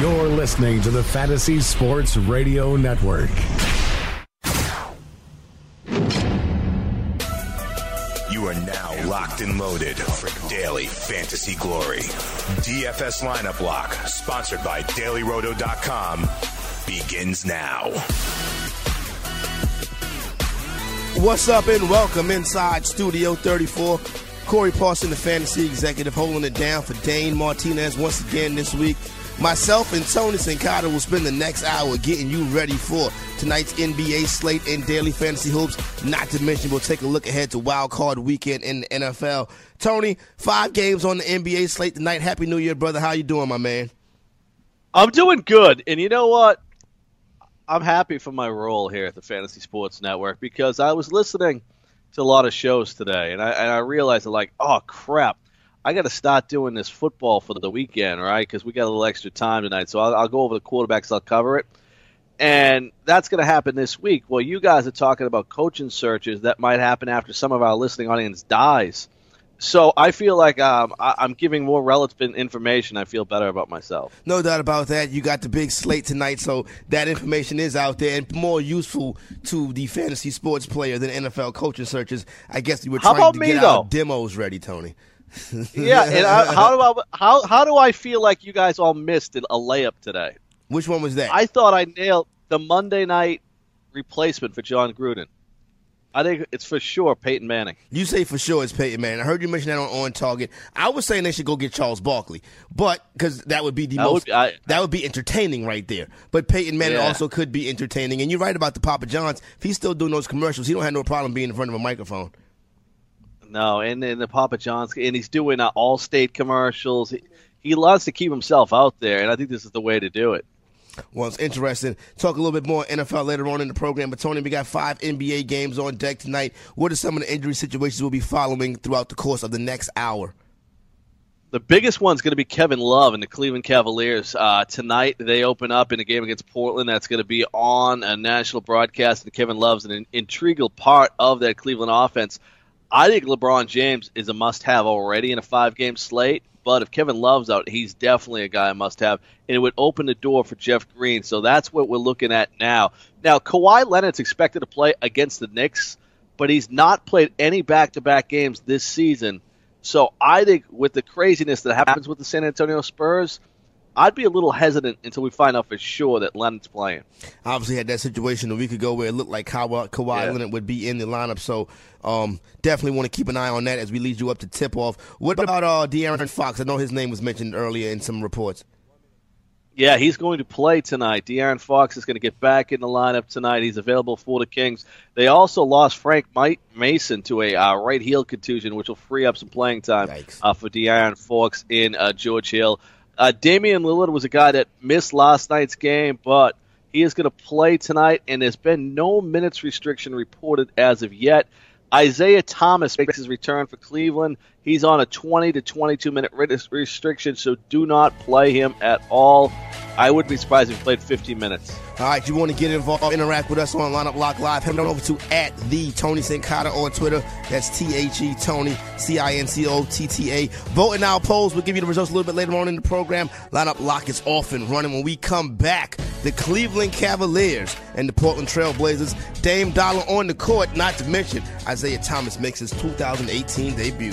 You're listening to the Fantasy Sports Radio Network. You are now locked and loaded for daily fantasy glory. DFS lineup lock, sponsored by dailyroto.com, begins now. What's up and welcome inside Studio 34. Corey Parson, the fantasy executive, holding it down for Dane Martinez once again this week. Myself and Tony Cincotta will spend the next hour getting you ready for tonight's NBA slate and daily fantasy hoops. Not to mention, we'll take a look ahead to Wild Card Weekend in the NFL. Tony, five games on the NBA slate tonight. Happy New Year, brother. How you doing, my man? I'm doing good, and you know what? I'm happy for my role here at the Fantasy Sports Network because I was listening to a lot of shows today, and I and I realized like, oh crap, I got to start doing this football for the weekend, right? Because we got a little extra time tonight. So I'll, I'll go over the quarterbacks. I'll cover it. And that's going to happen this week. Well, you guys are talking about coaching searches that might happen after some of our listening audience dies. So I feel like um, I, am giving more relevant information. I feel better about myself. No doubt about that. You got the big slate tonight, so that information is out there and more useful to the fantasy sports player than NFL coaching searches. I guess you were trying to me, get though? our demos ready, Tony yeah, and I, how do I how how do I feel like you guys all missed a layup today? Which one was that? I thought I nailed the Monday night replacement for Jon Gruden. I think it's for sure Peyton Manning. You say for sure it's Peyton Manning. I heard you mention that on, on Target. I was saying they should go get Charles Barkley, but because that would be the that most would, I, that would be entertaining right there. But Peyton Manning yeah. also could be entertaining. And you're right about the Papa Johns. If he's still doing those commercials, he don't have no problem being in front of a microphone. No, and then the Papa John's, and he's doing uh, Allstate commercials. He, he loves to keep himself out there, and I think this is the way to do it. Well, it's interesting. Talk a little bit more NFL later on in the program. But Tony, we got five NBA games on deck tonight. What are some of the injury situations we'll be following throughout the course of the next hour? The biggest one's going to be Kevin Love and the Cleveland Cavaliers. Uh, tonight, they open up in a game against Portland. That's going to be on a national broadcast, and Kevin Love's an integral part of that Cleveland offense. I think LeBron James is a must-have already in a five-game slate. But if Kevin Love's out, he's definitely a guy I must-have, and it would open the door for Jeff Green. So that's what we're looking at now. Now Kawhi Leonard's expected to play against the Knicks, but he's not played any back-to-back games this season. So I think with the craziness that happens with the San Antonio Spurs, I'd be a little hesitant until we find out for sure that Leonard's playing. Obviously, had that situation a week ago where it looked like Kawhi, Kawhi yeah. Leonard would be in the lineup. So um, definitely want to keep an eye on that as we lead you up to tip off. What about uh, De'Aaron Fox? I know his name was mentioned earlier in some reports. Yeah, he's going to play tonight. De'Aaron Fox is going to get back in the lineup tonight. He's available for the Kings. They also lost Frank Mike Mason to a uh, right heel contusion, which will free up some playing time uh, for De'Aaron Fox in uh, George Hill. Uh, Damian Lillard was a guy that missed last night's game, but he is going to play tonight, and there's been no minutes restriction reported as of yet. Isaiah Thomas makes his return for Cleveland. He's on a 20 to 22 minute restriction, so do not play him at all. I wouldn't be surprised if he played 50 minutes. All right, if you want to get involved, interact with us on Lineup Lock Live, head on over to at the Tony Cincotta on Twitter. That's T H E Tony C I N C O T T A. Vote in our polls. We'll give you the results a little bit later on in the program. Lineup Lock is off and running. When we come back, the Cleveland Cavaliers and the Portland Trail Blazers. Dame Dollar on the court, not to mention Isaiah Thomas makes his 2018 debut.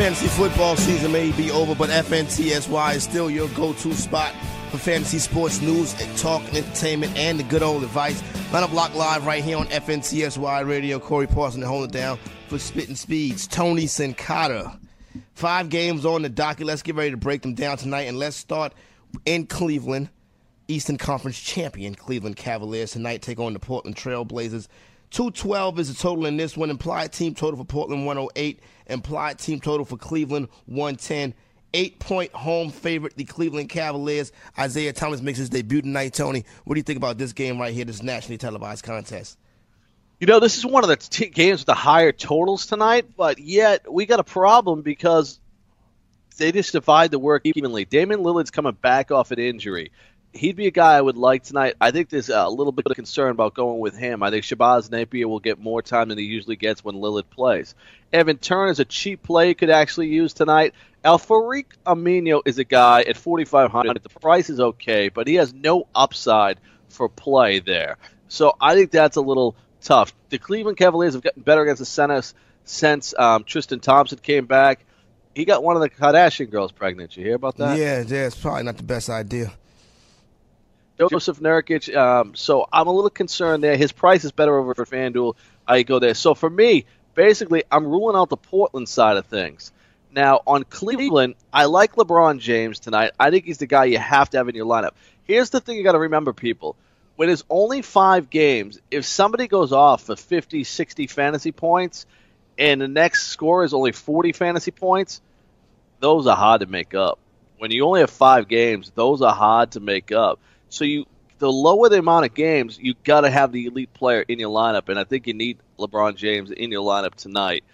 Fantasy football season may be over, but FNTSY is still your go-to spot for fantasy sports news and talk entertainment and the good old advice. Line up lock live right here on FNTSY Radio. Corey Parson to hold it down for Spitting Speeds. Tony Cincotta Five games on the docket. Let's get ready to break them down tonight, and let's start in Cleveland. Eastern Conference champion Cleveland Cavaliers tonight take on the Portland Trail Blazers. 212 is the total in this one. Implied team total for Portland 108. Implied team total for Cleveland 110. Eight point home favorite, the Cleveland Cavaliers. Isaiah Thomas makes his debut tonight. Tony, what do you think about this game right here, this nationally televised contest? You know, this is one of the t- games with the higher totals tonight, but yet we got a problem because they just divide the work evenly. Damian Lillard's coming back off an injury. He'd be a guy I would like tonight. I think there's a little bit of concern about going with him. I think Shabazz Napier will get more time than he usually gets when Lillard plays. Evan Turner is a cheap play you could actually use tonight. Al-Farouq Aminu is a guy at 4,500. The price is okay, but he has no upside for play there. So I think that's a little tough. The Cleveland Cavaliers have gotten better against the centers since um, Tristan Thompson came back. He got one of the Kardashian girls pregnant. You hear about that? Yeah, yeah, it's probably not the best idea. Jusuf Nurkic. Um, so I'm a little concerned there. His price is better over for FanDuel. I go there. So for me, basically, I'm ruling out the Portland side of things. Now on Cleveland, I like LeBron James tonight. I think he's the guy you have to have in your lineup. Here's the thing you got to remember, people. When it's only five games, if somebody goes off for 50, 60 fantasy points, and the next score is only 40 fantasy points, those are hard to make up. When you only have five games, those are hard to make up. So you, the lower the amount of games, you got to have the elite player in your lineup, and I think you need LeBron James in your lineup tonight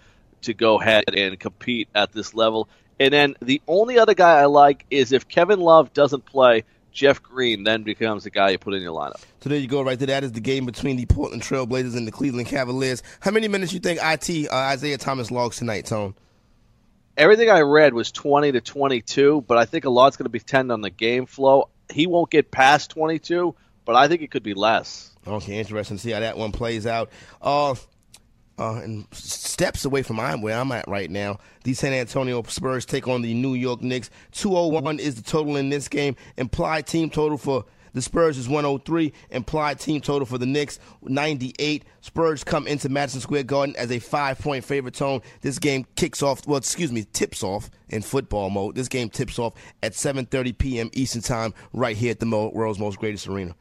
to go ahead and compete at this level. And then the only other guy I like is if Kevin Love doesn't play, Jeff Green then becomes the guy you put in your lineup. So there you go, right there. That is the game between the Portland Trailblazers and the Cleveland Cavaliers. How many minutes you think IT uh, Isaiah Thomas logs tonight, Tone? Everything I read was 20 to 22, but I think a lot's going to depend on the game flow. He won't get past 22, but I think it could be less. Okay, interesting to see how that one plays out. Uh, uh, and steps away from where I'm at right now. The San Antonio Spurs take on the New York Knicks. 201 is the total in this game. Implied team total for the Spurs is 103. Implied team total for the Knicks 98. Spurs come into Madison Square Garden as a five point favorite tone. This game kicks off. Well, excuse me, tips off in football mode. This game tips off at 7:30 p.m. Eastern Time, right here at the world's most greatest arena.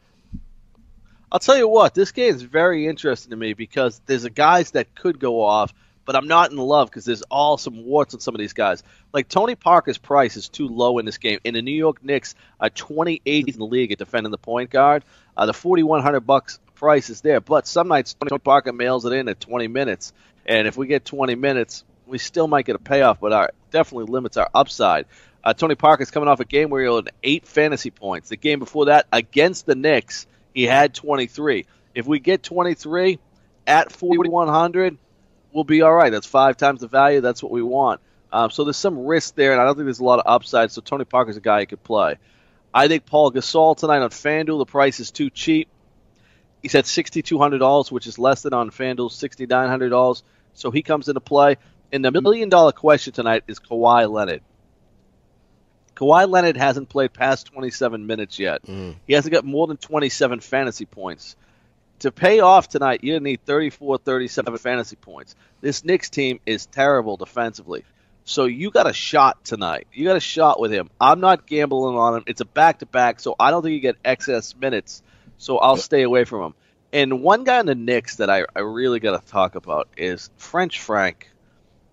I'll tell you what, this game is very interesting to me because there's a guys that could go off, but I'm not in love because there's all some warts on some of these guys. Like Tony Parker's price is too low in this game, and the New York Knicks are 28th in the league at defending the point guard. Uh, the 4,100 bucks price is there, but some nights Tony Parker mails it in at 20 minutes, and if we get 20 minutes, we still might get a payoff, but our definitely limits our upside. Uh, Tony Parker's coming off a game where he had eight fantasy points. The game before that against the Knicks he had 23. If we get 23 at 4,100, we'll be all right. That's five times the value. That's what we want. Um, so there's some risk there, and I don't think there's a lot of upside. So Tony Parker's a guy who could play. I think Pau Gasol tonight on FanDuel. The price is too cheap. He's at $6,200, which is less than on FanDuel, $6,900. So he comes into play. And the million dollar question tonight is Kawhi Leonard. Kawhi Leonard hasn't played past 27 minutes yet. Mm. He hasn't got more than 27 fantasy points. To pay off tonight, you need 34, 37 fantasy points. This Knicks team is terrible defensively. So you got a shot tonight. You got a shot with him. I'm not gambling on him. It's a back to back, so I don't think you get excess minutes. So I'll stay away from him. And one guy in the Knicks that I, I really got to talk about is French Frank.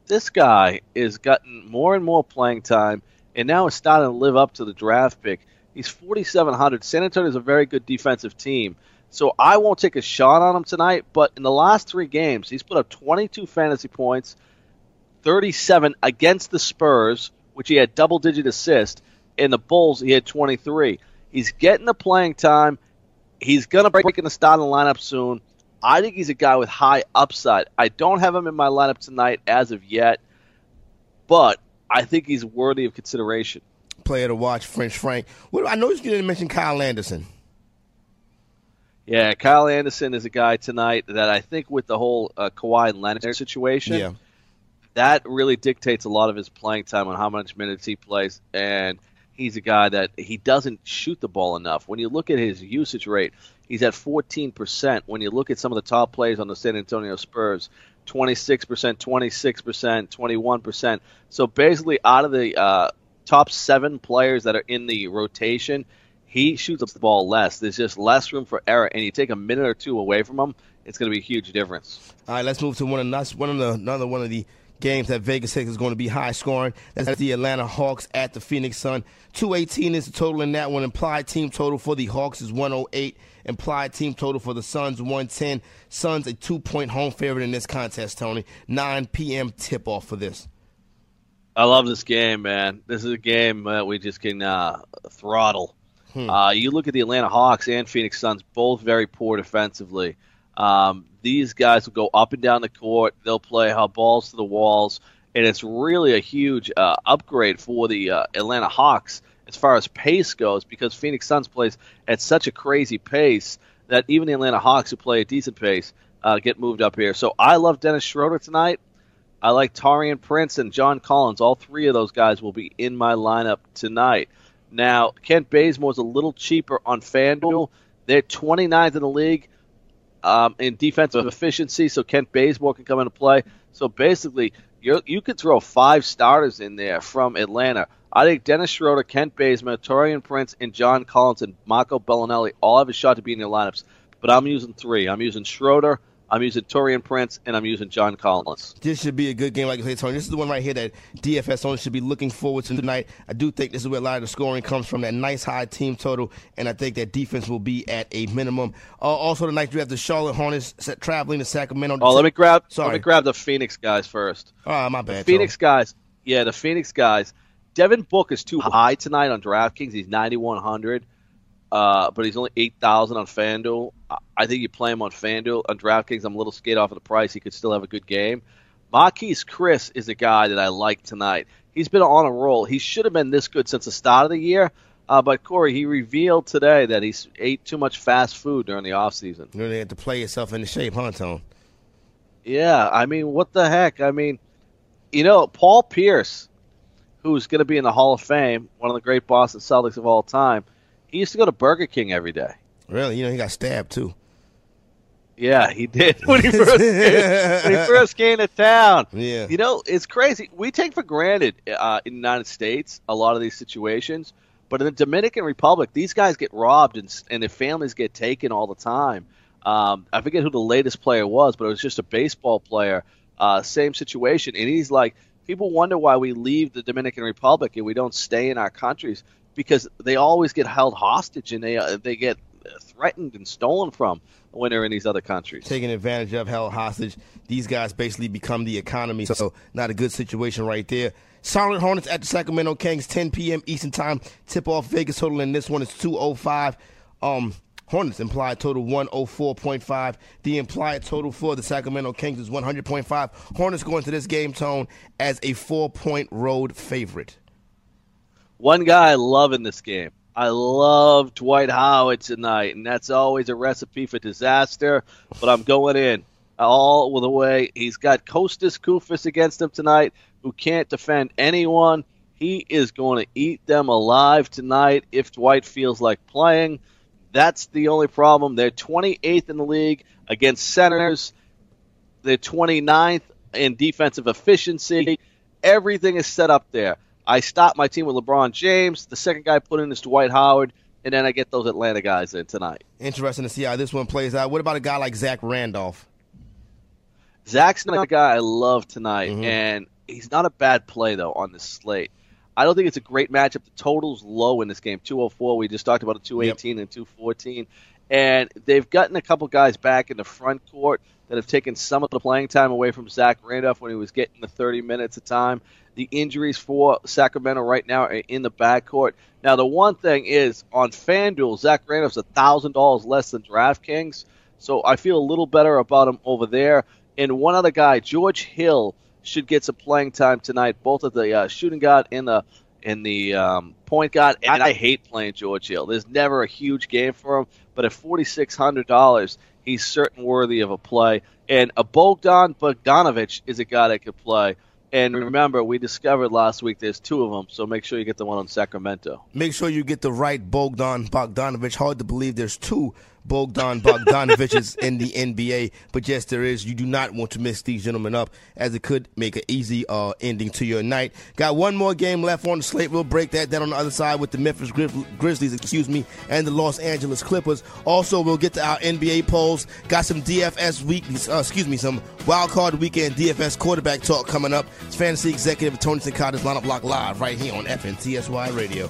This guy is gotten more and more playing time and now is starting to live up to the draft pick. He's 4,700. San Antonio is a very good defensive team. So I won't take a shot on him tonight, but in the last three games, he's put up 22 fantasy points, 37 against the Spurs, which he had double digit assist. In the Bulls, he had 23. He's getting the playing time. He's going to break in the starting lineup soon. I think he's a guy with high upside. I don't have him in my lineup tonight as of yet, but I think he's worthy of consideration. Player to watch, French Frank. I know you didn't mention Kyle Anderson. Yeah, Kyle Anderson is a guy tonight that I think with the whole uh, Kawhi Leonard situation, yeah. that really dictates a lot of his playing time on how much minutes he plays. And he's a guy that he doesn't shoot the ball enough. When you look at his usage rate, he's at 14%. When you look at some of the top players on the San Antonio Spurs, 26%, 26%, 21%. So basically, out of the uh, top seven players that are in the rotation, he shoots up the ball less. There's just less room for error, and you take a minute or two away from him, it's going to be a huge difference. All right, let's move to one of the, one of the another one of the games that Vegas thinks is going to be high scoring. That's the Atlanta Hawks at the Phoenix Sun. 218 is the total in that one. Implied team total for the Hawks is 108. Implied team total for the Suns 110. Suns a two point home favorite in this contest, Tony. 9 p.m. tip off for this. I love this game, man. This is a game that we just can uh, throttle. Hmm. Uh, you look at the Atlanta Hawks and Phoenix Suns, both very poor defensively. Um, these guys will go up and down the court. They'll play how balls to the walls, and it's really a huge uh, upgrade for the uh, Atlanta Hawks as far as pace goes because Phoenix Suns plays at such a crazy pace that even the Atlanta Hawks, who play a decent pace, uh, get moved up here. So I love Dennis Schroeder tonight. I like Taurean Prince and John Collins. All three of those guys will be in my lineup tonight. Now, Kent Bazemore is a little cheaper on FanDuel. They're 29th in the league um, in defensive efficiency, so Kent Bazemore can come into play. So basically, you you could throw five starters in there from Atlanta. I think Dennis Schroeder, Kent Bazemore, Taurean Prince, and John Collins and Marco Belinelli all have a shot to be in your lineups. But I'm using three. I'm using Schroeder, I'm using Taurean Prince, and I'm using John Collins. This should be a good game, like you say, Tony. This is the one right here that DFS owners should be looking forward to tonight. I do think this is where a lot of the scoring comes from, that nice high team total, and I think that defense will be at a minimum. Uh, also tonight, you have the Charlotte Hornets traveling to Sacramento. Oh, let me grab. Sorry. let me grab the Phoenix guys first. Oh, my bad. The Phoenix Tony. guys. Yeah, the Phoenix guys. Devin Book is too high tonight on DraftKings. He's 9100. Uh, but he's only eight thousand on FanDuel. I think you play him on FanDuel on DraftKings. I'm a little scared off of the price. He could still have a good game. Marquese Chriss is a guy that I like tonight. He's been on a roll. He should have been this good since the start of the year. Uh, but Corey, he revealed today that he ate too much fast food during the offseason. You really had to play yourself into shape, huh, Tone? Yeah, I mean, what the heck? I mean, you know, Paul Pierce, who's going to be in the Hall of Fame, one of the great Boston Celtics of all time, he used to go to Burger King every day. Really? You know, he got stabbed too. Yeah, he did when he first came, when he first came to town. Yeah, you know it's crazy. We take for granted uh, in the United States a lot of these situations, but in the Dominican Republic, these guys get robbed and, and their families get taken all the time. Um, I forget who the latest player was, but it was just a baseball player. Uh, same situation, and he's like, people wonder why we leave the Dominican Republic and we don't stay in our countries because they always get held hostage and they uh, they get threatened and stolen from when they're in these other countries. Taking advantage of, held hostage. These guys basically become the economy. So not a good situation right there. Charlotte Hornets at the Sacramento Kings, 10 p.m. Eastern Time. Tip off Vegas total in this one is 205. Um, Hornets implied total 104.5. The implied total for the Sacramento Kings is 100.5. Hornets going to this game tone as a four point road favorite. One guy I love in this game. I love Dwight Howard tonight, and that's always a recipe for disaster. But I'm going in all the way. He's got Kostas Koufos against him tonight, who can't defend anyone. He is going to eat them alive tonight if Dwight feels like playing. That's the only problem. They're 28th in the league against centers. They're 29th in defensive efficiency. Everything is set up there. I stop my team with LeBron James. The second guy put in is Dwight Howard, and then I get those Atlanta guys in tonight. Interesting to see how this one plays out. What about a guy like Zach Randolph? Zach's not a guy I love tonight, mm-hmm. and he's not a bad play though on this slate. I don't think it's a great matchup. The total's low in this game, 204. We just talked about a 218 yep. and 214. And they've gotten a couple guys back in the front court that have taken some of the playing time away from Zach Randolph when he was getting the 30 minutes of time. The injuries for Sacramento right now are in the backcourt. Now, the one thing is on FanDuel, Zach Randolph's $1,000 less than DraftKings. So I feel a little better about him over there. And one other guy, George Hill, should get some playing time tonight, both at the uh, shooting guard and the in the um, point guard. And I hate playing George Hill. There's never a huge game for him, but at forty six hundred dollars, he's certain worthy of a play. And a Bogdan Bogdanovich is a guy that could play. And remember, we discovered last week there's two of them, so make sure you get the one on Sacramento. Make sure you get the right Bogdan Bogdanovich. Hard to believe there's two Bogdan Bogdanoviches in the NBA. But yes, there is. You do not want to mix these gentlemen up, as it could make an easy uh, ending to your night. Got one more game left on the slate. We'll break that down on the other side with the Memphis Grizzlies, excuse me, and the Los Angeles Clippers. Also, we'll get to our NBA polls. Got some DFS week, uh, excuse me, some wild card weekend DFS quarterback talk coming up. It's fantasy executive Tony Cincotta's lineup lock live right here on FNTSY Radio.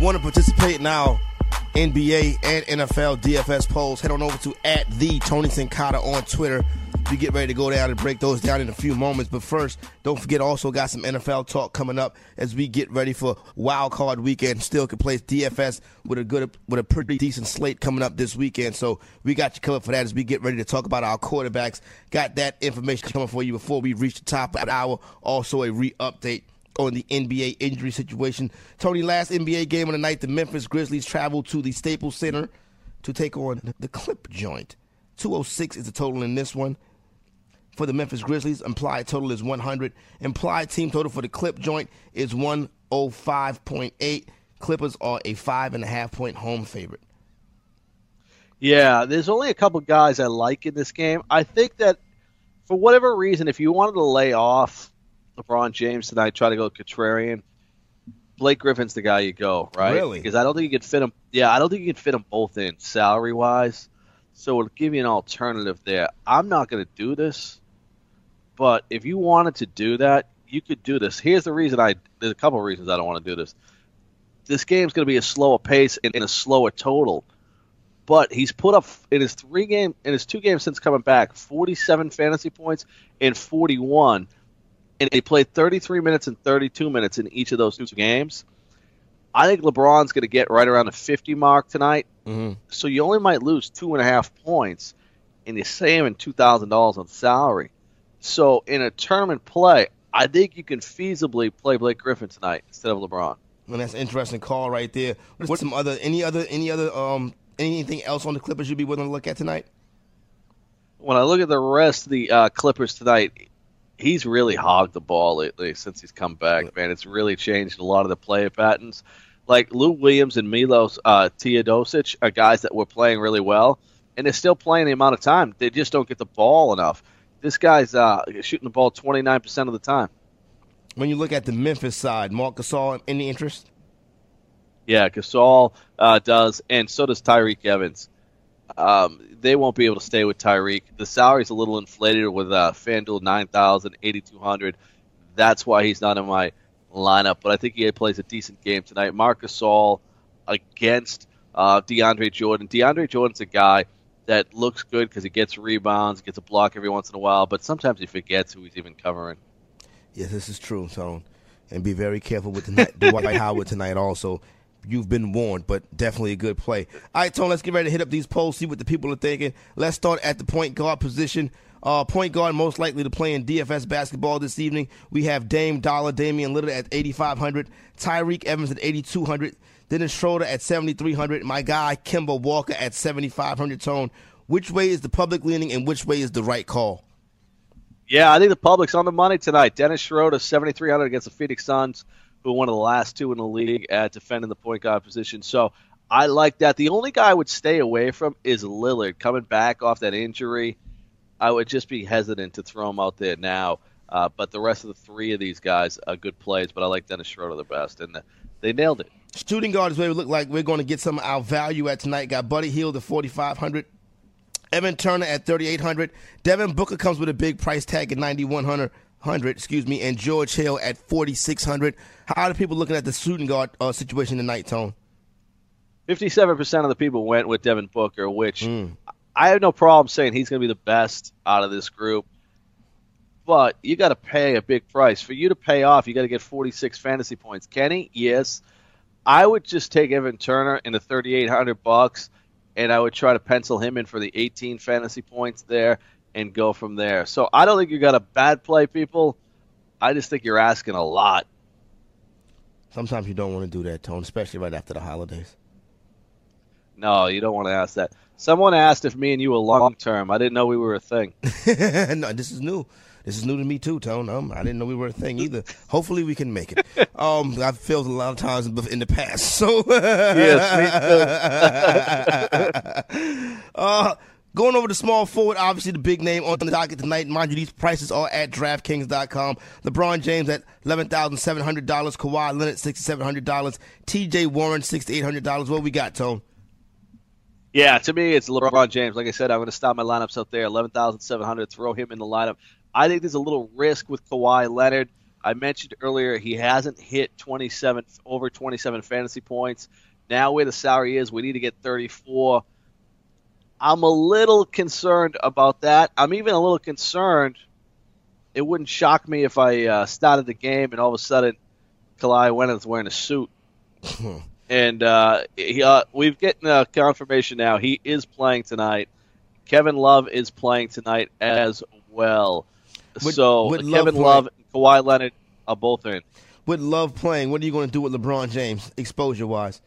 Want to participate now NBA and NFL DFS polls, head on over to at the Tony Cincotta on Twitter. We get ready to go down and break those down in a few moments. But first, don't forget also got some NFL talk coming up as we get ready for Wild Card Weekend. Still can play DFS with a good with a pretty decent slate coming up this weekend. So we got you covered for that as we get ready to talk about our quarterbacks. Got that information coming for you before we reach the top of the hour. Also a re-update on the NBA injury situation. Tony, last NBA game of the night, the Memphis Grizzlies traveled to the Staples Center to take on the Clip Joint. 206 is the total in this one. For the Memphis Grizzlies, implied total is 100. Implied team total for the Clip Joint is 105.8. Clippers are a five and a half point home favorite. Yeah, there's only a couple guys I like in this game. I think that for whatever reason, if you wanted to lay off LeBron James tonight, try to go contrarian. Blake Griffin's the guy you go, right? Really? Because I don't think you can fit them. Yeah, I don't think you can fit them both in salary wise. So it'll give you an alternative there. I'm not going to do this, but if you wanted to do that, you could do this. Here's the reason I. There's a couple of reasons I don't want to do this. This game's going to be a slower pace and, and a slower total but he's put up in his three game in his two games since coming back 47 fantasy points and 41 and he played 33 minutes and 32 minutes in each of those two games. I think LeBron's going to get right around the 50 mark tonight. Mm-hmm. So you only might lose two and a half points, and you're saving two thousand dollars on salary. So in a tournament play, I think you can feasibly play Blake Griffin tonight instead of LeBron. And that's an interesting call right there. What's some other any other any other um anything else on the Clippers you'd be willing to look at tonight? When I look at the rest of the uh, Clippers tonight, he's really hogged the ball lately since he's come back, man. It's really changed a lot of the play patterns. Like Lou Williams and Milos uh, Teodosic are guys that were playing really well, and they're still playing the amount of time. They just don't get the ball enough. This guy's uh, shooting the ball 29% of the time. When you look at the Memphis side, Marc Gasol, any interest? Yeah, Gasol uh, does, and so does Tyreke Evans. Um, they won't be able to stay with Tyreke. The salary's a little inflated with uh, FanDuel 9,000, 8,200. That's why he's not in my lineup, but I think he plays a decent game tonight. Marcus Gasol against uh, DeAndre Jordan. DeAndre Jordan's a guy that looks good because he gets rebounds, gets a block every once in a while, but sometimes he forgets who he's even covering. Yes, this is true, Tone. And be very careful with the Dwight Howard tonight also you've been warned, but definitely a good play. All right, Tone, let's get ready to hit up these polls, see what the people are thinking. Let's start at the point guard position. Uh, point guard most likely to play in DFS basketball this evening. We have Dame Dollar, Damian Lillard at 8,500, Tyreke Evans at 8,200, Dennis Schroeder at 7,300, my guy Kemba Walker at 7,500. Tone, which way is the public leaning and which way is the right call? Yeah, I think the public's on the money tonight. Dennis Schroeder, 7,300 against the Phoenix Suns who one of the last two in the league at defending the point guard position. So I like that. The only guy I would stay away from is Lillard coming back off that injury. I would just be hesitant to throw him out there now. Uh, but the rest of the three of these guys are good plays. But I like Dennis Schroeder the best, and they nailed it. Shooting guard is where we look like we're going to get some of our value at tonight. Got Buddy Hield at 4,500. Evan Turner at 3,800. Devin Booker comes with a big price tag at 9,100. Hundred, excuse me, and George Hill at forty six hundred. How are the people looking at the shooting guard uh, situation tonight, Tone? Fifty-seven percent of the people went with Devin Booker, which mm. I have no problem saying he's going to be the best out of this group. But you got to pay a big price for you to pay off. You got to get forty-six fantasy points. Kenny, yes, I would just take Evan Turner in the thirty-eight hundred bucks, and I would try to pencil him in for the eighteen fantasy points there and go from there. So I don't think you got a bad play, people. I just think you're asking a lot. Sometimes you don't want to do that, Tone, especially right after the holidays. No, you don't want to ask that. Someone asked if me and you were long term. I didn't know we were a thing. no, this is new. This is new to me too, Tone. Um, I didn't know we were a thing either. Hopefully, we can make it. Um, I've failed a lot of times in the past, so yes, me too. uh, Going over the small forward, obviously the big name on the docket tonight. Mind you, these prices are at DraftKings.com. LeBron James at $11,700. Kawhi Leonard, $6,700. TJ Warren, $6,800. What we got, Tone? Yeah, to me, it's LeBron James. Like I said, I'm going to stop my lineups up there. 11,700. Throw him in the lineup. I think there's a little risk with Kawhi Leonard. I mentioned earlier he hasn't hit 27 over 27 fantasy points. Now where the salary is, we need to get 34. I'm a little concerned about that. I'm even a little concerned. It wouldn't shock me if I uh, started the game and all of a sudden Kawhi Leonard's wearing a suit. and uh, he, uh, we've gotten a confirmation now. He is playing tonight. Kevin Love is playing tonight as well. With, so with Kevin Love, Love and Kawhi Leonard are both in. With Love playing, what are you going to do with LeBron James, exposure wise?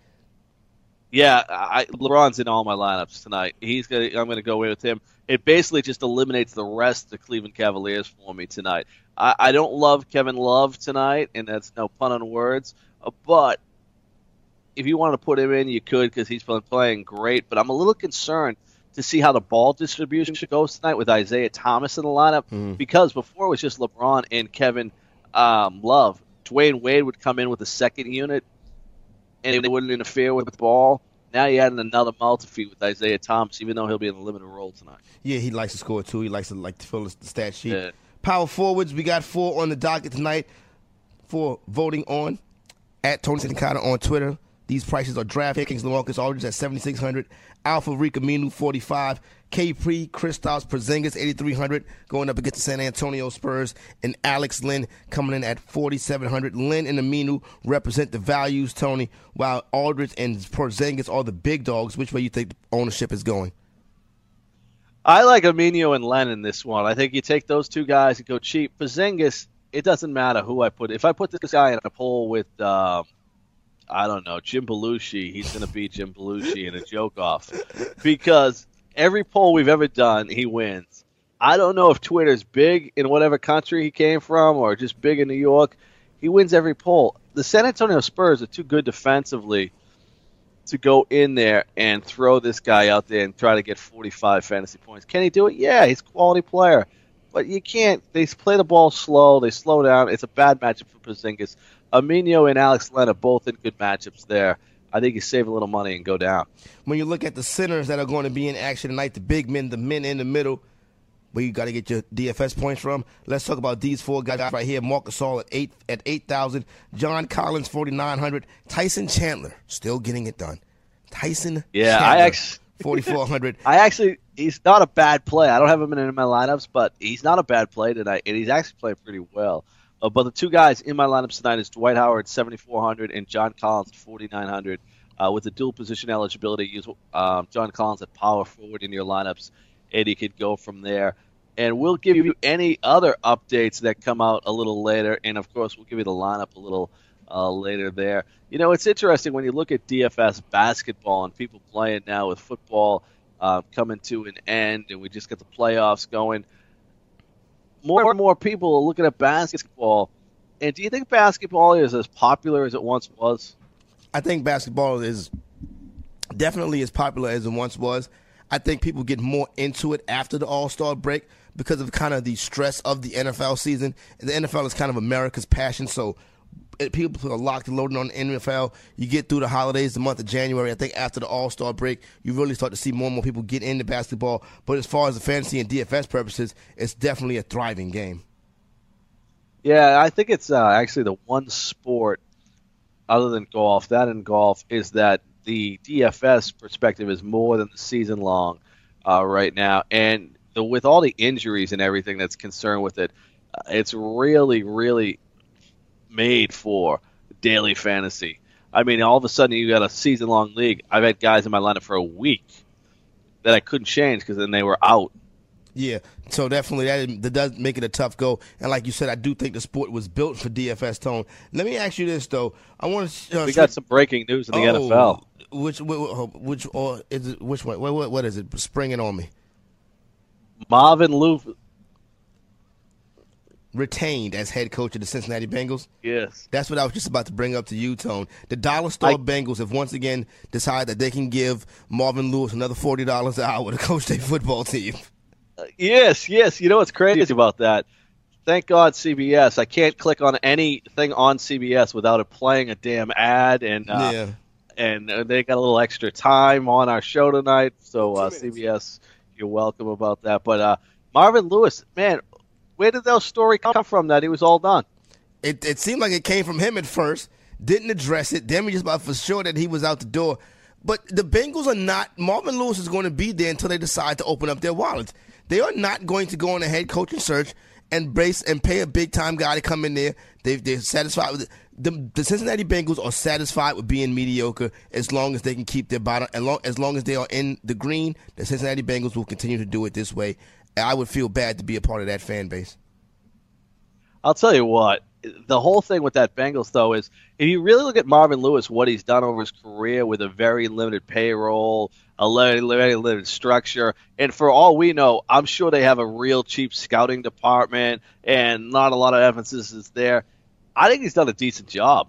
Yeah, I, LeBron's in all my lineups tonight. He's gonna. I'm going to go away with him. It basically just eliminates the rest of the Cleveland Cavaliers for me tonight. I, I don't love Kevin Love tonight, and that's no pun on words. Uh, but if you want to put him in, you could because he's been playing great. But I'm a little concerned to see how the ball distribution goes tonight with Isaiah Thomas in the lineup mm. because before it was just LeBron and Kevin um, Love. Dwyane Wade would come in with a second unit and they wouldn't interfere with the ball. Now you add another multi feat with Isaiah Thomas, even though he'll be in a limited role tonight. Yeah, he likes to score too. He likes to like to fill the stat sheet. Yeah. Power forwards, we got four on the docket tonight for voting on at Tony Cincotta on Twitter. These prices are draft DraftKings, LaMarcus Aldridge at 7,600, Al-Farouq Aminu 45, Capri Kristaps Porzingis 8,300 going up against the San Antonio Spurs, and Alex Len coming in at 4,700. Len and Aminu represent the values, Tony, while Aldridge and Porzingis are the big dogs. Which way you think ownership is going? I like Aminu and Len in this one. I think you take those two guys and go cheap. Porzingis, it doesn't matter who I put. If I put this guy in a poll with. Um, I don't know, Jim Belushi, he's going to beat Jim Belushi in a joke off. Because every poll we've ever done, he wins. I don't know if Twitter's big in whatever country he came from or just big in New York. He wins every poll. The San Antonio Spurs are too good defensively to go in there and throw this guy out there and try to get 45 fantasy points. Can he do it? Yeah, he's a quality player. But you can't. They play the ball slow. They slow down. It's a bad matchup for Porzingis. Aminu and Alex Len are both in good matchups there. I think you save a little money and go down. When you look at the centers that are going to be in action tonight, the big men, the men in the middle, where you got to get your DFS points from. Let's talk about these four guys right here. Marc All at eight at eight thousand. John Collins forty nine hundred. Tyson Chandler still getting it done. Tyson. Yeah, Chandler, I actually forty four hundred. I actually he's not a bad play. I don't have him in in my lineups, but he's not a bad play tonight, and he's actually playing pretty well. Uh, but the two guys in my lineups tonight is Dwight Howard 7400 and John Collins 4900. Uh, with the dual position eligibility, use um, John Collins at power forward in your lineups, and he could go from there. And we'll give you any other updates that come out a little later, and of course, we'll give you the lineup a little uh, later there. You know, it's interesting when you look at DFS basketball and people playing now with football uh, coming to an end, and we just got the playoffs going more and more people are looking at basketball. And do you think basketball is as popular as it once was? I think basketball is definitely as popular as it once was. I think people get more into it after the All Star break because of kind of the stress of the NFL season. The NFL is kind of America's passion, so people are locked and loaded on the NFL. You get through the holidays, the month of January. I think after the All Star break, you really start to see more and more people get into basketball. But as far as the fantasy and DFS purposes, it's definitely a thriving game. Yeah, I think it's uh, actually the one sport other than golf, that in golf, is that the DFS perspective is more than the season long uh, right now. And the, with all the injuries and everything that's concerned with it, uh, it's really, really made for daily fantasy. I mean, all of a sudden you got a season long league. I've had guys in my lineup for a week that I couldn't change because then they were out. Yeah, so definitely that, that does make it a tough go. And like you said, I do think the sport was built for DFS tone. Let me ask you this though: I want to. Uh, we got some breaking news in the oh, NFL. Which which or is it which one? What, what is it? Springing on me. Marvin Lewis retained as head coach of the Cincinnati Bengals. Yes. That's what I was just about to bring up to you, Tone. The dollar store I, Bengals have once again decided that they can give Marvin Lewis another forty dollars an hour to coach their football team. Uh, yes, yes. You know what's crazy about that? Thank God CBS. I can't click on anything on CBS without it playing a damn ad, and uh, yeah. and uh, they got a little extra time on our show tonight. So uh, CBS, you're welcome about that. But uh, Marvin Lewis, man, where did that story come from that he was all done? It, it seemed like it came from him at first. Didn't address it. Then we just about for sure that he was out the door. But the Bengals are not. Marvin Lewis is going to be there until they decide to open up their wallets. They are not going to go on a head coaching search and brace and pay a big time guy to come in there. They they're satisfied with it. The, the Cincinnati Bengals are satisfied with being mediocre as long as they can keep their bottom. As long, as long as they are in the green, the Cincinnati Bengals will continue to do it this way. I would feel bad to be a part of that fan base. I'll tell you what, the whole thing with that Bengals though is if you really look at Marvin Lewis, what he's done over his career with a very limited payroll, a very limited structure, and for all we know, I'm sure they have a real cheap scouting department and not a lot of emphasis is there. I think he's done a decent job.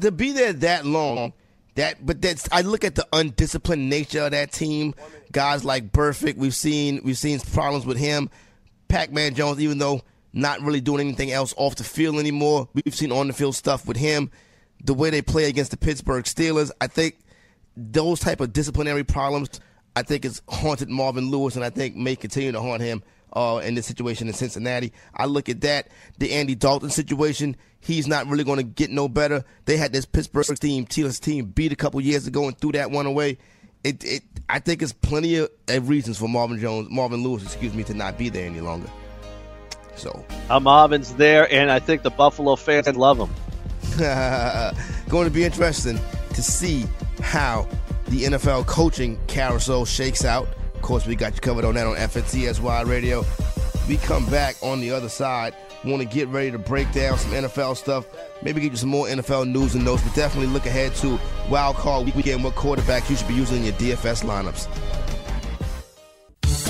To be there that long, that but that's I look at the undisciplined nature of that team. Guys like Burfict, we've seen we've seen problems with him. Pac-Man Jones, even though not really doing anything else off the field anymore. We've seen on the field stuff with him. The way they play against the Pittsburgh Steelers, I think those type of disciplinary problems, I think has haunted Marvin Lewis, and I think may continue to haunt him uh, in this situation in Cincinnati. I look at that, the Andy Dalton situation. He's not really going to get no better. They had this Pittsburgh team, Steelers team, beat a couple years ago and threw that one away. It, it, I think it's plenty of reasons for Marvin Jones, Marvin Lewis, excuse me, to not be there any longer. So uh, Marvin's there, and I think the Buffalo fans love him. Going to be interesting to see how the NFL coaching carousel shakes out. Of course, we got you covered on that on FNTSY Radio. We come back on the other side. Want to get ready to break down some NFL stuff. Maybe get you some more NFL news and notes, but definitely look ahead to Wild Card Weekend. What quarterbacks you should be using in your DFS lineups.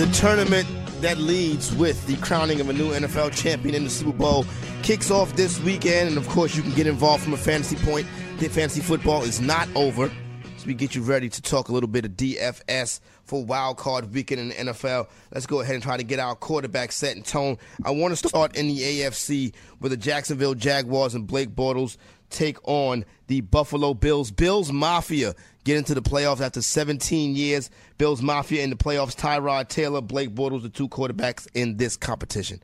The tournament that leads with the crowning of a new NFL champion in the Super Bowl kicks off this weekend, and of course, you can get involved from a fantasy point. The fantasy football is not over, so we get you ready to talk a little bit of DFS for Wild Card Weekend in the NFL. Let's go ahead and try to get our quarterback set and tone. I want to start in the AFC with the Jacksonville Jaguars and Blake Bortles take on the Buffalo Bills. Bills Mafia get into the playoffs after 17 years. Bills Mafia in the playoffs. Tyrod Taylor, Blake Bortles, the two quarterbacks in this competition.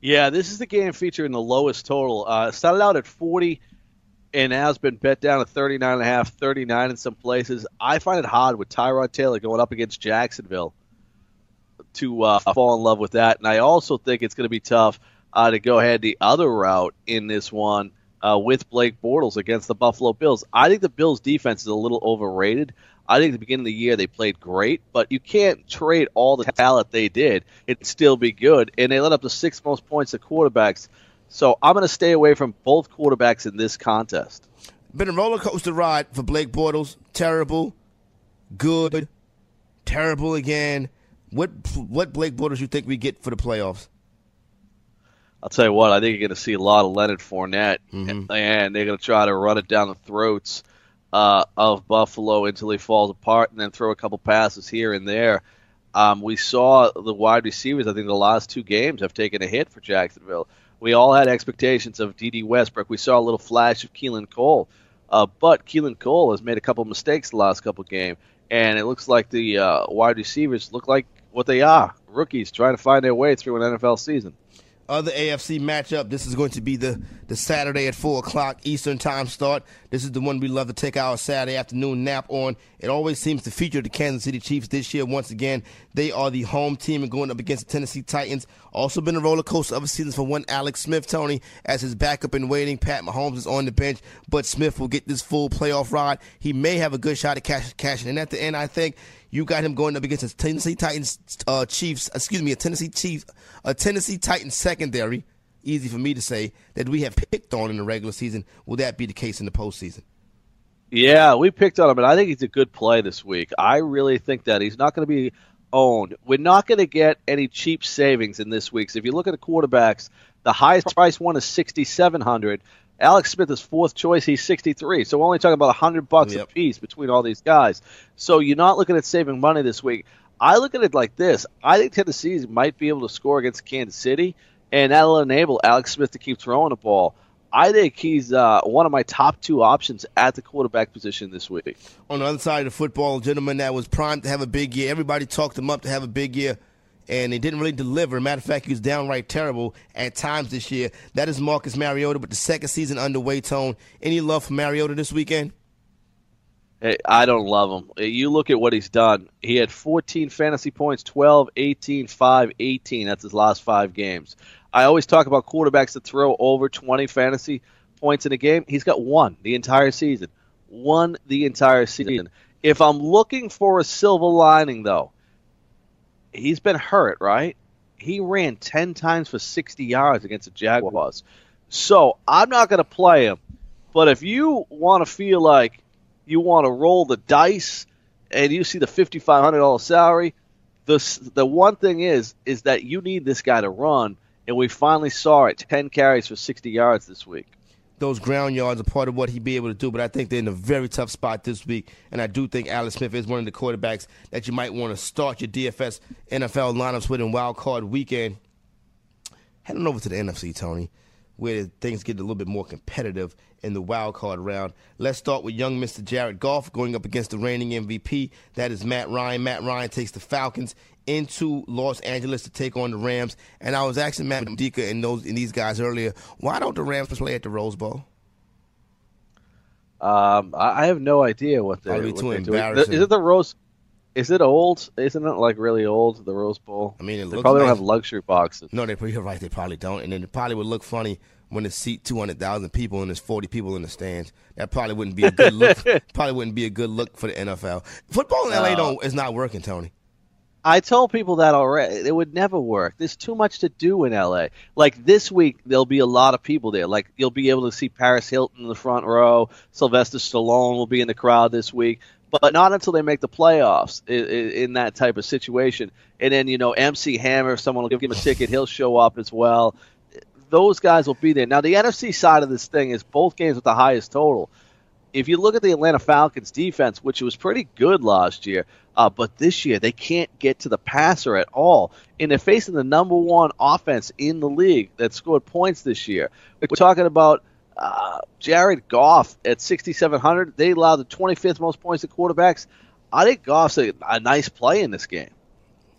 Yeah, this is the game featuring the lowest total. Uh, started out at 40 and has been bet down to 39 and a half, 39 in some places. I find it hard with Tyrod Taylor going up against Jacksonville to uh, fall in love with that. And I also think it's going to be tough uh, to go ahead the other route in this one uh, with Blake Bortles against the Buffalo Bills. I think the Bills' defense is a little overrated. I think at the beginning of the year they played great, but you can't trade all the talent they did and still be good. And they let up the sixth most points to quarterbacks. So I'm going to stay away from both quarterbacks in this contest. Been a roller coaster ride for Blake Bortles. Terrible, good, terrible again. What what Blake Bortles you think we get for the playoffs? I'll tell you what, I think you're going to see a lot of Leonard Fournette, mm-hmm. and they're going to try to run it down the throats uh, of Buffalo until he falls apart, and then throw a couple passes here and there. Um, we saw the wide receivers. I think the last two games have taken a hit for Jacksonville. We all had expectations of Dede Westbrook. We saw a little flash of Keelan Cole, uh, but Keelan Cole has made a couple mistakes the last couple games, and it looks like the uh, wide receivers look like what they are rookies trying to find their way through an NFL season other AFC matchup. This is going to be the, the Saturday at 4 o'clock Eastern time start. This is the one we love to take our Saturday afternoon nap on. It always seems to feature the Kansas City Chiefs this year. Once again, they are the home team and going up against the Tennessee Titans. Also been a roller coaster of a season for one Alex Smith, Tony, as his backup in waiting. Pat Mahomes is on the bench, but Smith will get this full playoff ride. He may have a good shot at cash, cashing in at the end, I think. You got him going up against a Tennessee Titans uh, Chiefs, excuse me, a Tennessee Chiefs, a Tennessee Titans secondary. Easy for me to say that we have picked on in the regular season. Will that be the case in the postseason? Yeah, we picked on him, and I think he's a good play this week. I really think that he's not going to be owned. We're not going to get any cheap savings in this week. So if you look at the quarterbacks, the highest price one is sixty seven hundred. Alex Smith is fourth choice. He's 63. So we're only talking about 100 bucks yep. a piece between all these guys. So you're not looking at saving money this week. I look at it like this. I think Tennessee might be able to score against Kansas City, and that'll enable Alex Smith to keep throwing the ball. I think he's uh, one of my top two options at the quarterback position this week. On the other side of the football, gentleman that was primed to have a big year. Everybody talked him up to have a big year and he didn't really deliver. Matter of fact, he was downright terrible at times this year. That is Marcus Mariota, but the second season underway, Tone. Any love for Mariota this weekend? Hey, I don't love him. You look at what he's done. He had 14 fantasy points, 12, 18, 5, 18. That's his last five games. I always talk about quarterbacks that throw over 20 fantasy points in a game. He's got one the entire season. One the entire season. If I'm looking for a silver lining, though, he's been hurt, right? He ran 10 times for 60 yards against the Jaguars. So I'm not going to play him. But if you want to feel like you want to roll the dice and you see the $5,500 salary, the, the one thing is is that you need this guy to run, and we finally saw it 10 carries for 60 yards this week those ground yards are part of what he'd be able to do. But I think they're in a very tough spot this week, and I do think Alex Smith is one of the quarterbacks that you might want to start your DFS NFL lineups with in Wild Card Weekend. Heading over to the NFC, Tony, where things get a little bit more competitive in the wild card round. Let's start with young Mr. Jared Goff going up against the reigning MVP. That is Matt Ryan. Matt Ryan takes the Falcons into Los Angeles to take on the Rams. And I was asking Matt Modica and those and these guys earlier, why don't the Rams play at the Rose Bowl? Um, I have no idea what they're, what they're doing. Is it the Rose? Is it old? Isn't it like really old? The Rose Bowl. I mean, it they probably nice. don't have luxury boxes. No, they you're right. They probably don't. And then it probably would look funny when it's seat two hundred thousand people and there's forty people in the stands. That probably wouldn't be a good look. probably wouldn't be a good look for the NFL. Football in LA don't is not working, Tony. I told people that already. It would never work. There's too much to do in LA. Like this week, there'll be a lot of people there. Like you'll be able to see Paris Hilton in the front row. Sylvester Stallone will be in the crowd this week, but not until they make the playoffs in, in that type of situation. And then you know, MC Hammer, someone will give him a ticket. He'll show up as well. Those guys will be there. Now the NFC side of this thing is both games with the highest total if you look at the Atlanta Falcons defense, which was pretty good last year, uh, but this year they can't get to the passer at all. And they're facing the number one offense in the league that scored points this year. We're talking about uh, Jared Goff at 6,700. They allowed the 25th most points to quarterbacks. I think Goff's a, a nice play in this game.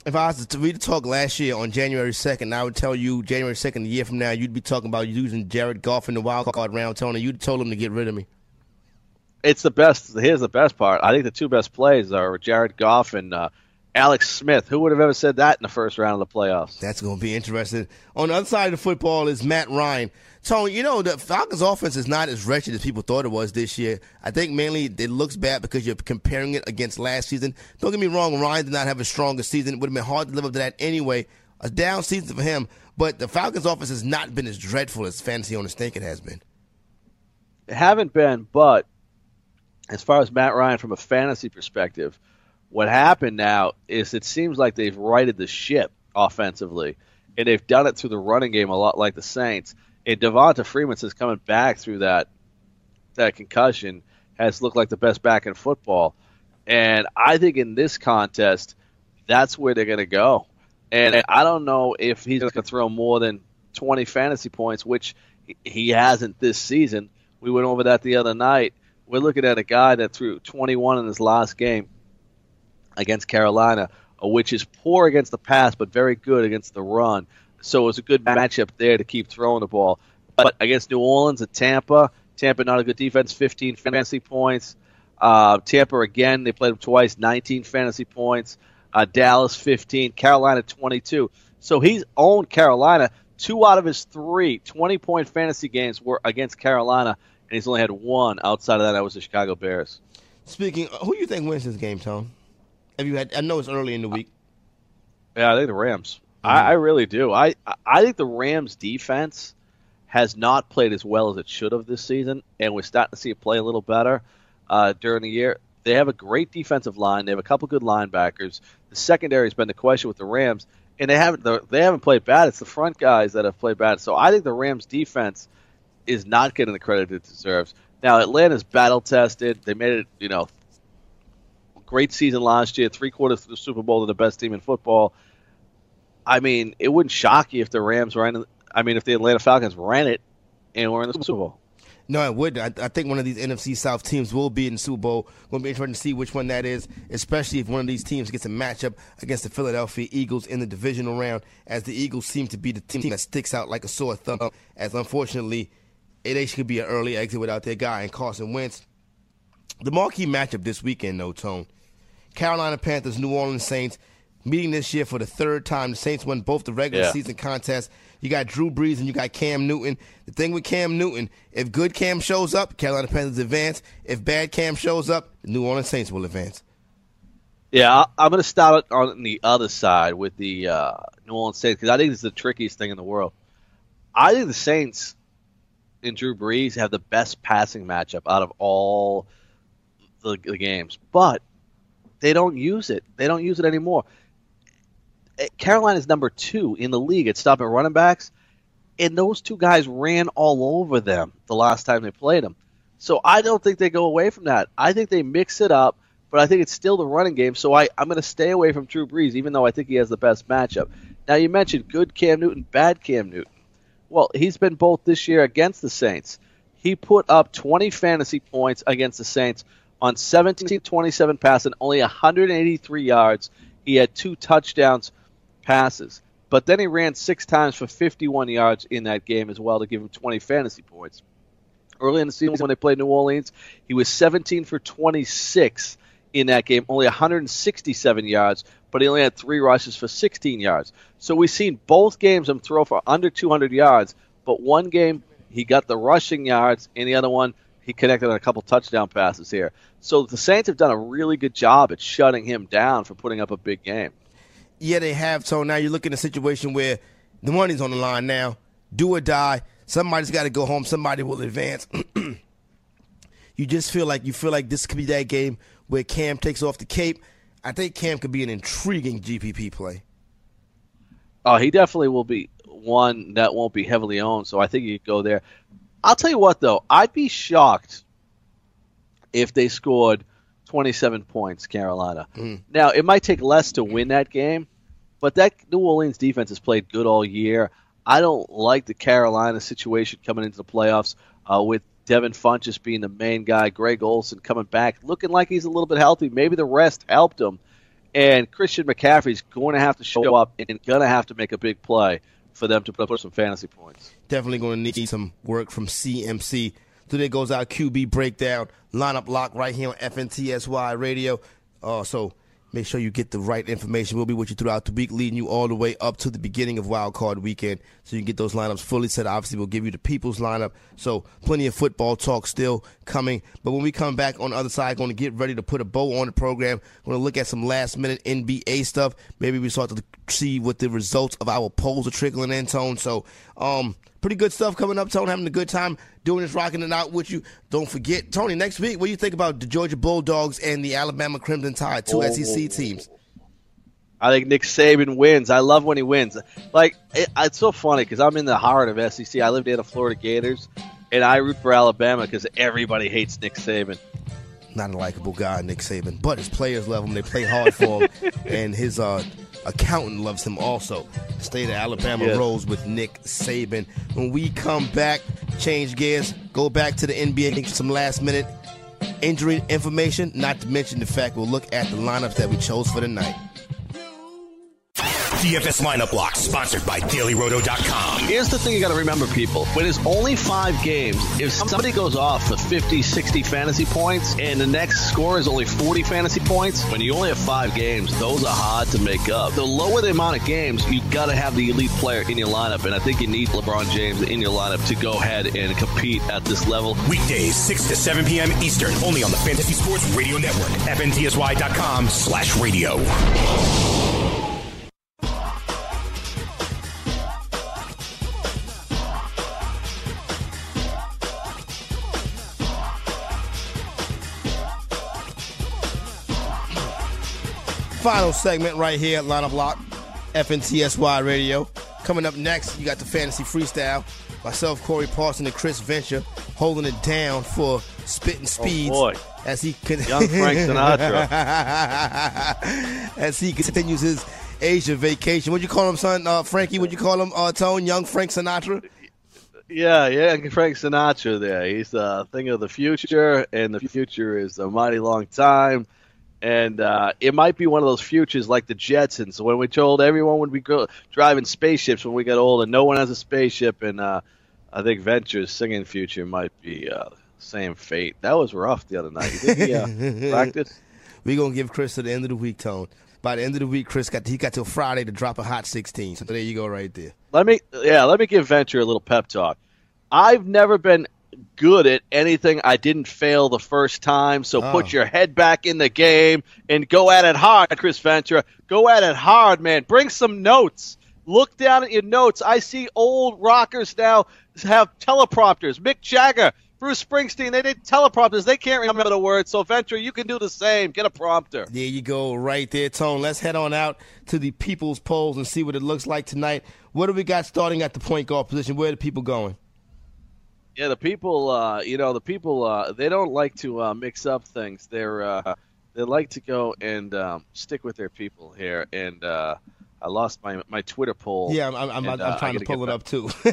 If I was to read the talk last year on January 2nd, I would tell you January 2nd, a year from now, you'd be talking about using Jared Goff in the wild card round, Tony. You'd told him to get rid of me it's the best. Here's the best part. I think the two best plays are Jared Goff and uh, Alex Smith. Who would have ever said that in the first round of the playoffs? That's going to be interesting. On the other side of the football is Matt Ryan. Tony, you know, the Falcons offense is not as wretched as people thought it was this year. I think mainly it looks bad because you're comparing it against last season. Don't get me wrong, Ryan did not have a stronger season. It would have been hard to live up to that anyway. A down season for him. But the Falcons' offense has not been as dreadful as fantasy owners think it has been. It haven't been, but as far as Matt Ryan from a fantasy perspective, what happened now is it seems like they've righted the ship offensively, and they've done it through the running game a lot like the Saints. And Devonta Freeman, since coming back through that that concussion, has looked like the best back in football. And I think in this contest, that's where they're going to go. And I don't know if he's going to throw more than 20 fantasy points, which he hasn't this season. We went over that the other night. We're looking at a guy that threw 21 in his last game against Carolina, uh, which is poor against the pass, but very good against the run. So it was a good matchup there to keep throwing the ball. But against New Orleans and Tampa, Tampa not a good defense, 15 fantasy points. Uh, Tampa again, they played them twice, 19 fantasy points. Uh, Dallas 15, Carolina 22. So he's owned Carolina. Two out of his three 20 point fantasy games were against Carolina, and he's only had one outside of that. That was the Chicago Bears. Speaking, who do you think wins this game, Tone? Have you had? I know it's early in the week. Yeah, I think the Rams. I, I really do. I I think the Rams defense has not played as well as it should have this season, and we're starting to see it play a little better uh, during the year. They have a great defensive line. They have a couple good linebackers. The secondary has been the question with the Rams, and they haven't they haven't played bad. It's the front guys that have played bad. So I think the Rams defense is not getting the credit it deserves. Now Atlanta's battle tested. They made it, you know, great season last year, three quarters to the Super Bowl, they're the best team in football. I mean, it wouldn't shock you if the Rams ran. I mean, if the Atlanta Falcons ran it and were in the Super Bowl. No, it would. I, I think one of these NFC South teams will be in the Super Bowl. Going to be interesting to see which one that is, especially if one of these teams gets a matchup against the Philadelphia Eagles in the divisional round, as the Eagles seem to be the team that sticks out like a sore thumb. As unfortunately, it actually could be an early exit without their guy and Carson Wentz. The marquee matchup this weekend, though, Tone. Carolina Panthers, New Orleans Saints meeting this year for the third time. The Saints won both the regular Yeah. season contests. You got Drew Brees and you got Cam Newton. The thing with Cam Newton, if good Cam shows up, Carolina Panthers advance. If bad Cam shows up, the New Orleans Saints will advance. Yeah, I'm going to start on the other side with the uh, New Orleans Saints because I think it's the trickiest thing in the world. I think the Saints and Drew Brees have the best passing matchup out of all the, the games, but they don't use it. They don't use it anymore. Eh, Carolina's number two in the league at stopping running backs, and those two guys ran all over them the last time they played them. So I don't think they go away from that. I think they mix it up, but I think it's still the running game. So I, I'm going to stay away from Drew Brees, even though I think he has the best matchup. Now you mentioned good Cam Newton, bad Cam Newton. Well, he's been both this year against the Saints. He put up 20 fantasy points against the Saints on 17 27 passing, only 183 yards. He had two touchdowns passes. But then he ran six times for 51 yards in that game as well to give him 20 fantasy points. Early in the season when they played New Orleans, he was 17 for 26 in that game, only 167 yards, but he only had three rushes for 16 yards. So we've seen both games him throw for under 200 yards, but one game he got the rushing yards, and the other one he connected on a couple touchdown passes here. So the Saints have done a really good job at shutting him down for putting up a big game. Yeah, they have. So now you're looking at a situation where the money's on the line now. Do or die. Somebody's got to go home. Somebody will advance. you just feel like you feel like this could be that game where Cam takes off the cape. I think Cam could be an intriguing GPP play. Oh, he definitely will be one that won't be heavily owned, so I think you could go there. I'll tell you what, though, I'd be shocked if they scored 27 points, Carolina. Now, it might take less to win that game, but that New Orleans defense has played good all year. I don't like the Carolina situation coming into the playoffs uh, with Devin Funchess being the main guy, Greg Olsen coming back, looking like he's a little bit healthy. Maybe the rest helped him. And Christian McCaffrey's going to have to show up and going to have to make a big play for them to put up some fantasy points. Definitely going to need some work from CMC. Today goes our QB breakdown lineup lock right here on FNTSY Radio. Uh, so Make sure you get the right information. We'll be with you throughout the week, leading you all the way up to the beginning of Wild Card Weekend, so you can get those lineups fully set. Obviously, we'll give you the people's lineup. So plenty of football talk still coming. But when we come back on the other side, going to get ready to put a bow on the program. Going to look at some last minute NBA stuff. Maybe we start to see what the results of our polls are trickling in, Tone. So, um, pretty good stuff coming up, Tony. Having a good time doing this, rocking it out with you. Don't forget, Tony, next week, what do you think about the Georgia Bulldogs and the Alabama Crimson Tide, two oh, SEC teams? I think Nick Saban wins. I love when he wins. Like, it, it's so funny because I'm in the heart of SEC. I lived in the Florida Gators, and I root for Alabama because everybody hates Nick Saban not a likable guy, Nick Saban, but his players love him. They play hard for him, and his uh, accountant loves him also. State of Alabama yes. rolls with Nick Saban. When we come back, change gears, go back to the NBA, some last minute injury information, not to mention the fact we'll look at the lineups that we chose for the night. DFS lineup lock, sponsored by DailyRoto.com. Here's the thing you got to remember, people. When it's only five games, if somebody goes off for 50, 60 fantasy points and the next score is only 40 fantasy points, when you only have five games, those are hard to make up. The lower the amount of games, you got to have the elite player in your lineup, and I think you need LeBron James in your lineup to go ahead and compete at this level. Weekdays, 6 to 7 p.m. Eastern, only on the Fantasy Sports Radio Network, FNTSY.com slash radio. Final segment right here at Lineup Lock, FNTSY Radio. Coming up next, you got the Fantasy Freestyle. Myself, Corey Parson, and Chris Venture holding it down for spitting speeds. Oh boy. As he con- Young Frank Sinatra. as he continues his Asia vacation. What you call him, son? Uh, Frankie, what you call him, uh, Tone? Young Frank Sinatra? Yeah, yeah, Frank Sinatra there. He's a thing of the future, and the future is a mighty long time and uh, it might be one of those futures like the Jetsons when we told everyone would be go- driving spaceships when we get old, and no one has a spaceship. And uh, I think Venture's singing future might be uh, same fate. That was rough the other night. He uh, practice? We're gonna give Chris to the end of the week, Tone. By the end of the week, Chris got he got till Friday to drop a hot sixteen. So there you go, right there. Let me yeah, let me give Venture a little pep talk. I've never been good at anything I didn't fail the first time. So oh. put your head back in the game and go at it hard, Chris Ventura. Go at it hard, man. Bring some notes. Look down at your notes. I see old rockers now have teleprompters. Mick Jagger, Bruce Springsteen, they did teleprompters. They can't remember the words. So, Ventura, you can do the same. Get a prompter. There you go, right there, Tone. Let's head on out to the people's polls and see what it looks like tonight. What do we got starting at the point guard position? Where are the people going? Yeah, the people, uh, you know, the people, uh, they don't like to uh, mix up things. They're uh, they like to go and um, stick with their people here. And uh, I lost my my Twitter poll. Yeah, I'm, I'm, I'm, I'm uh, trying to pull it up too.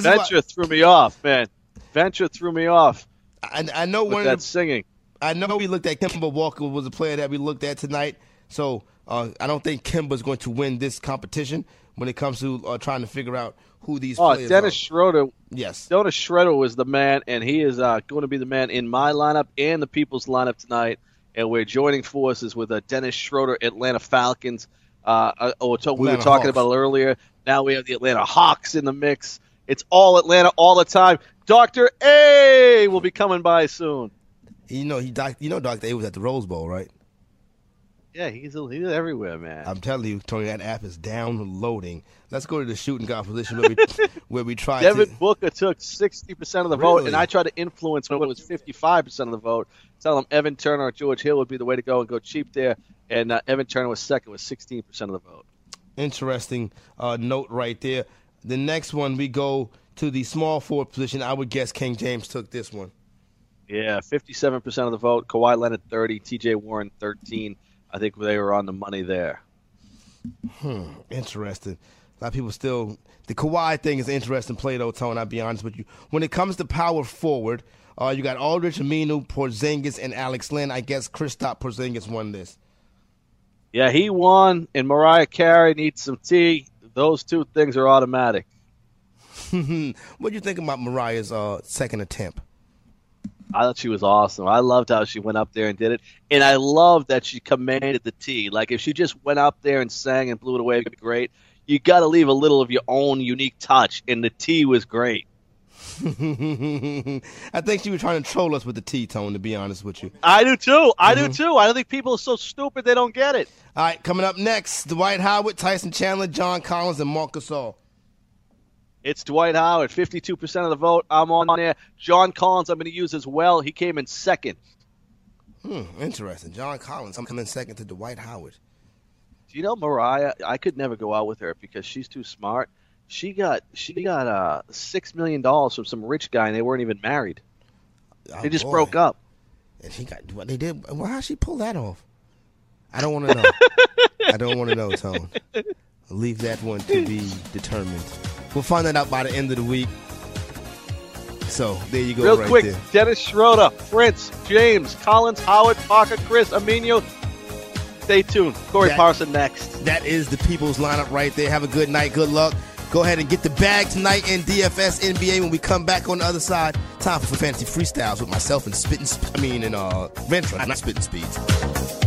Venture what... threw me off, man. Venture threw me off. I, I know one that the, singing. I know we looked at Kemba Walker was a player that we looked at tonight. So I don't think Kemba's going to win this competition when it comes to trying to figure out who these oh, players Dennis are. Schroeder. Yes. Dennis Schroeder was the man, and he is uh, going to be the man in my lineup and the people's lineup tonight. And we're joining forces with uh, Dennis Schroeder, Atlanta Falcons. Uh, uh oh, we were talking Hawks. about it earlier. Now we have the Atlanta Hawks in the mix. It's all Atlanta all the time. Doctor A will be coming by soon. You know he, doc, you know, Doctor A was at the Rose Bowl, right? Yeah, he's he's everywhere, man. I'm telling you, Tony, that app is downloading. Let's go to the shooting guard position where we where we tried. Devin to... Booker took 60 percent of the really? vote, and I tried to influence when it was 55 percent of the vote. Tell him Evan Turner or George Hill would be the way to go and go cheap there. And uh, Evan Turner was second with 16 percent of the vote. Interesting uh, note right there. The next one we go to the small forward position. I would guess King James took this one. Yeah, 57 percent of the vote. Kawhi Leonard 30, T.J. Warren 13. I think they were on the money there. Hmm. Interesting. A lot of people still the Kawhi thing is an interesting play though, Tone. I'll be honest with you. When it comes to power forward, uh, you got Aldridge, Aminu, Porzingis, and Alex Len. I guess Kristaps Porzingis won this. Yeah, he won, and Mariah Carey needs some tea. Those two things are automatic. what do you think about Mariah's uh, second attempt? I thought she was awesome. I loved how she went up there and did it, and I loved that she commanded the tea. Like if she just went up there and sang and blew it away, it'd be great. You got to leave a little of your own unique touch, and the tea was great. I think she was trying to troll us with the T tone, to be honest with you. I do too. I mm-hmm. do too. I don't think people are so stupid they don't get it. All right, coming up next, Dwight Howard, Tyson Chandler, John Collins, and Marc Gasol. It's Dwight Howard, 52% of the vote. I'm on there. John Collins, I'm going to use as well. He came in second. Hmm, interesting. John Collins, I'm coming second to Dwight Howard. Do you know Mariah? I could never go out with her because she's too smart. She got she got uh six million dollars from some rich guy, and they weren't even married. Oh, they just boy. broke up. And she got what they did. Well, how she pull that off? I don't want to know. I don't want to know, Tone. leave that one to be determined. We'll find that out by the end of the week. So there you go. Real right quick, there. Dennis Schroeder, Prince, James, Collins, Howard, Parker, Chriss, Aminu. Stay tuned. Corey that, Parson next. That is the people's lineup right there. Have a good night. Good luck. Go ahead and get the bag tonight in DFS NBA when we come back on the other side. Time for fantasy freestyles with myself and spitting. I mean, and uh, Ventra, not spitting speeds.